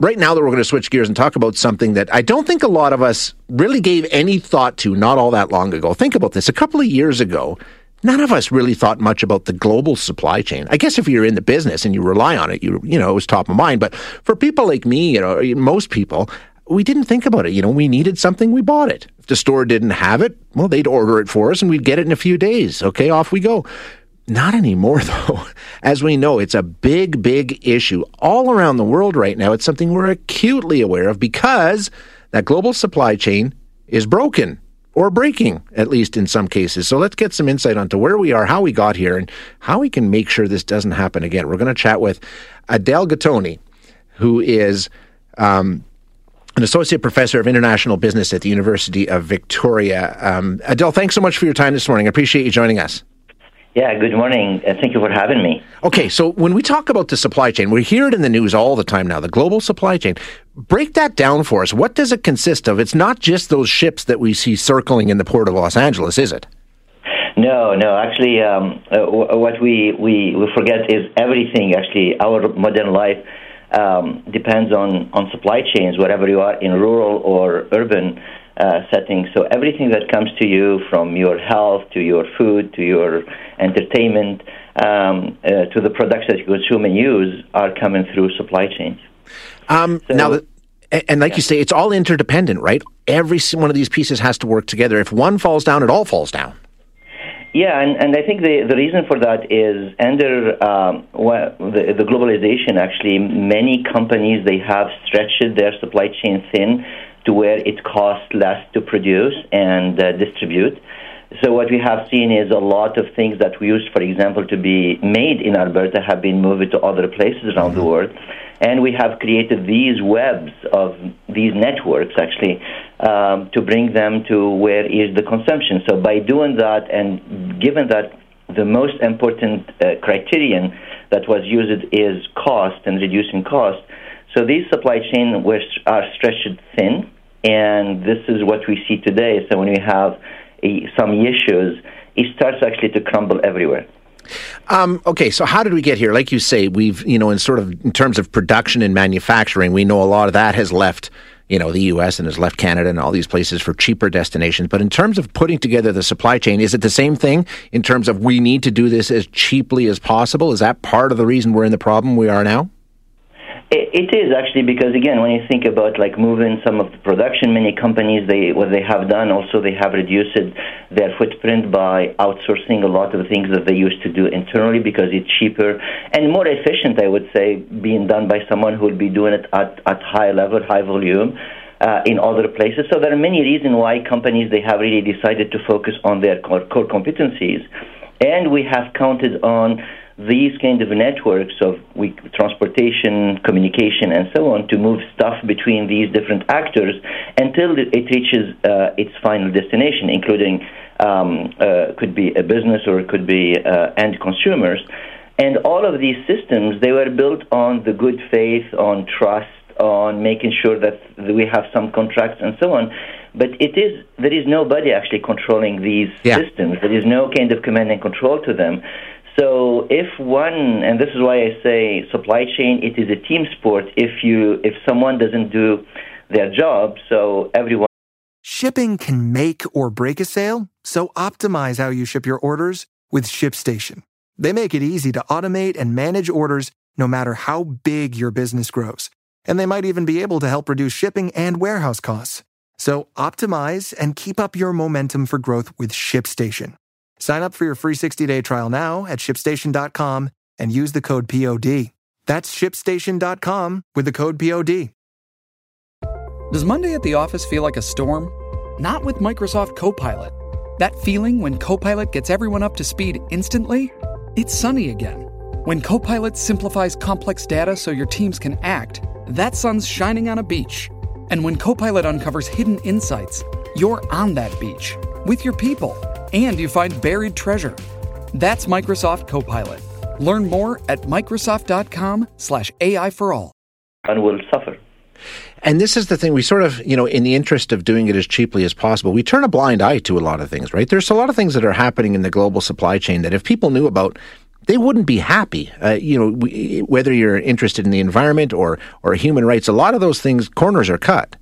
Right now, that we're going to switch gears and talk about something that I don't think a lot of us really gave any thought to not all that long ago. Think about this. A couple of years ago, none of us really thought much about the global supply chain. I guess if you're in the business and you rely on it, you you know, it was top of mind. But for people like me, you know, most people, we didn't think about it. You know, we needed something, we bought it. If the store didn't have it, well, they'd order it for us and we'd get it in a few days. Okay, off we go. Not anymore, though. As we know, it's a big, big issue all around the world right now. It's something we're acutely aware of because that global supply chain is broken or breaking, at least in some cases. So let's get some insight onto where we are, how we got here, and how we can make sure this doesn't happen again. We're going to chat with Adel Guitouni, who is. Um, an associate professor of international business at the University of Victoria. Um, Adel, thanks so much for your time this morning. I appreciate you joining us. Yeah, good morning. Uh, thank you for having me. Okay, so when we talk about the supply chain, we hear it in the news all the time now, the global supply chain. Break that down for us. What does it consist of? It's not just those ships that we see circling in the port of Los Angeles, is it? No, no. Actually, um, uh, what we, we, we forget is everything, actually, our modern life um, depends on, on supply chains, wherever you are in rural or urban uh, settings. So everything that comes to you, from your health to your food to your entertainment um, uh, to the products that you consume and use, are coming through supply chains. Um, so, now, and like yeah. you say, it's all interdependent, right? Every one of these pieces has to work together. If one falls down, it all falls down. Yeah, and, and I think the, the reason for that is under um, well, the, the globalization, actually, many companies, they have stretched their supply chain thin to where it costs less to produce and uh, distribute. So what we have seen is a lot of things that we used, for example, to be made in Alberta have been moved to other places around mm-hmm. the world. And we have created these webs of these networks, actually, um, to bring them to where is the consumption. So by doing that and given that the most important uh, criterion that was used is cost and reducing cost, so these supply chains are stretched thin, and this is what we see today. So when we have a, some issues, it starts actually to crumble everywhere. Um, okay, so how did we get here? Like you say, we've you know in sort of in terms of production and manufacturing, we know a lot of that has left you know the U.S. and has left Canada and all these places for cheaper destinations. But in terms of putting together the supply chain, is it the same thing in terms of we need to do this as cheaply as possible? Is that part of the reason we're in the problem we are now? It is actually because again, when you think about like moving some of the production, many companies they what they have done also they have reduced their footprint by outsourcing a lot of things that they used to do internally because it's cheaper and more efficient. I would say being done by someone who would be doing it at at high level, high volume. Uh, in other places, so there are many reasons why companies they have really decided to focus on their core, core competencies, and we have counted on these kind of networks of we, transportation, communication, and so on to move stuff between these different actors until it reaches uh, its final destination, including um, uh, could be a business or it could be uh, end consumers. And all of these systems, they were built on the good faith, on trust, on making sure that we have some contracts and so on. But it is there is nobody actually controlling these yeah. systems. There is no kind of command and control to them. So if one, and this is why I say supply chain, it is a team sport. If you, if someone doesn't do their job, so everyone. Shipping can make or break a sale, so optimize how you ship your orders with ShipStation. They make it easy to automate and manage orders no matter how big your business grows. And they might even be able to help reduce shipping and warehouse costs. So optimize and keep up your momentum for growth with ShipStation. Sign up for your free 60-day trial now at shipstation.com and use the code POD. That's shipstation.com with the code POD. Does Monday at the office feel like a storm? Not with Microsoft Copilot. That feeling when Copilot gets everyone up to speed instantly? It's sunny again. When Copilot simplifies complex data so your teams can act, that sun's shining on a beach. And when Copilot uncovers hidden insights, you're on that beach with your people and you find buried treasure. That's Microsoft Copilot. Learn more at Microsoft.com/slash AI for all. And will suffer. And this is the thing we sort of, you know, in the interest of doing it as cheaply as possible, we turn a blind eye to a lot of things, right? There's a lot of things that are happening in the global supply chain that if people knew about, they wouldn't be happy. Uh, you know, we, whether you're interested in the environment or or human rights, a lot of those things corners are cut.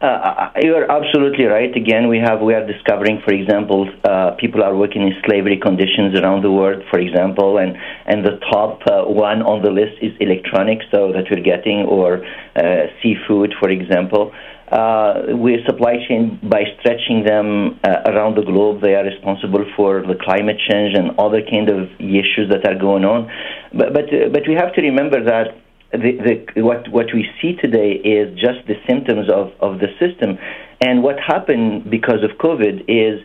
Uh, you're absolutely right. Again, we have we are discovering, for example, uh, people are working in slavery conditions around the world, for example, and and the top uh, one on the list is electronics, so that we're getting, or uh, seafood, for example. Uh, we supply chain by stretching them uh, around the globe. They are responsible for the climate change and other kind of issues that are going on. But but but we have to remember that the, the, what what we see today is just the symptoms of, of the system, and what happened because of COVID is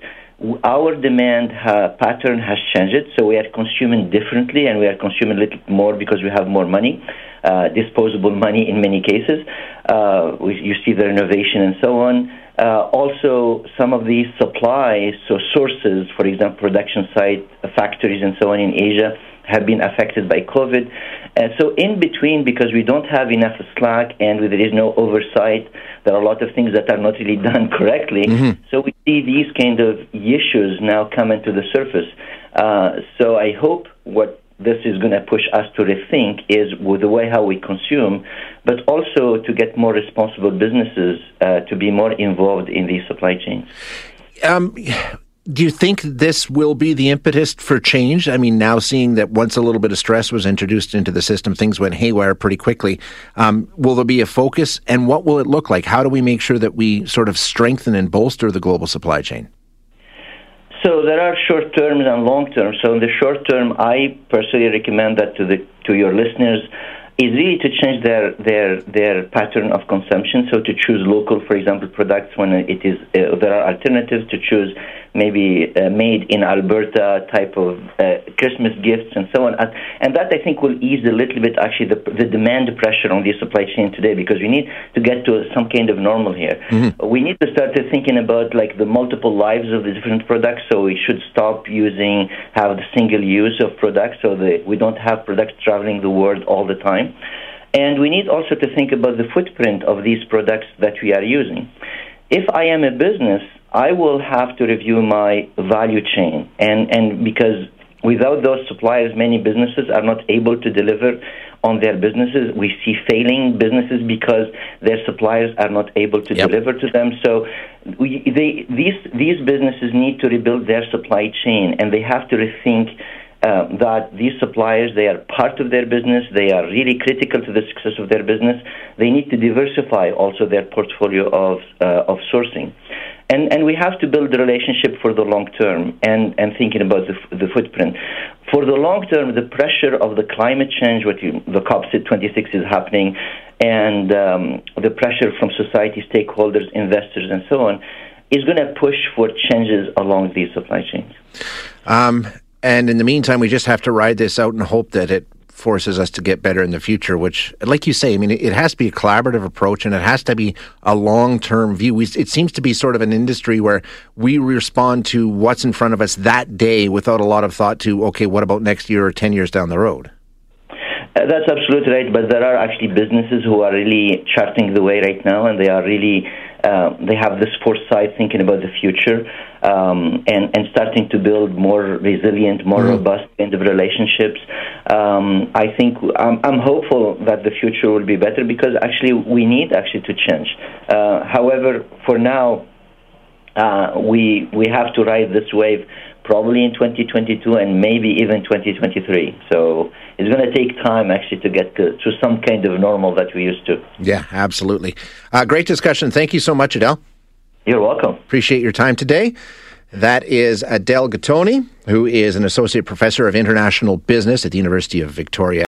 our demand uh, pattern has changed. So we are consuming differently, and we are consuming a little more because we have more money, uh, disposable money in many cases. Uh, we, you see the renovation and so on. Uh, also, some of these supplies, so sources, for example, production site, factories, and so on in Asia have been affected by COVID. And so, in between, because we don't have enough slack and there is no oversight, there are a lot of things that are not really done correctly. Mm-hmm. So, we see these kind of issues now coming to the surface. Uh, so, I hope what this is going to push us to rethink is with the way how we consume, but also to get more responsible businesses uh, to be more involved in these supply chains. Um, do you think this will be the impetus for change? I mean, now seeing that once a little bit of stress was introduced into the system, things went haywire pretty quickly. Um, will there be a focus, and what will it look like? How do we make sure that we sort of strengthen and bolster the global supply chain? So there are short terms and long terms. So in the short term, I personally recommend that to the to your listeners is really to change their their their pattern of consumption. So to choose local, for example, products when it is uh, there are alternatives to choose maybe uh, made in Alberta type of uh, Christmas gifts and so on. And that I think will ease a little bit actually the, the demand pressure on the supply chain today because we need to get to some kind of normal here. Mm-hmm. We need to start to thinking about like the multiple lives of the different products. So we should stop using have the single use of products so that we don't have products traveling the world all the time. And we need also to think about the footprint of these products that we are using. If I am a business I will have to review my value chain, and and because without those suppliers, many businesses are not able to deliver on their businesses. We see failing businesses because their suppliers are not able to yep. deliver to them. So we, they, these these businesses need to rebuild their supply chain, and they have to rethink. Uh, that these suppliers they are part of their business they are really critical to the success of their business they need to diversify also their portfolio of uh, of sourcing and and we have to build a relationship for the long term and and thinking about the, the footprint. For the long term the pressure of the climate change what you, the COP 26 is happening and um, the pressure from society stakeholders investors and so on is going to push for changes along these supply chains. Um, and in the meantime, we just have to ride this out and hope that it forces us to get better in the future, which, like you say, I mean, it, has to be a collaborative approach and it has to be a long term view. We, it seems to be sort of an industry where we respond to what's in front of us that day without a lot of thought to, okay, what about next year or 10 years down the road? Uh, that's absolutely right, but there are actually businesses who are really charting the way right now, and they are really uh, they have this foresight thinking about the future um, and, and starting to build more resilient, more mm-hmm. robust kind of relationships. Um, I think I'm, I'm, hopeful that the future will be better because actually we need actually to change. Uh, however, for now, uh, we we have to ride this wave probably in 2022 and maybe even 2023. So it's going to take time actually to get to, to some kind of normal that we used to. Yeah, absolutely. Uh, great discussion. Thank you so much, Adel. You're welcome. Appreciate your time today. That is Adel Guitouni, who is an associate professor of international business at the University of Victoria.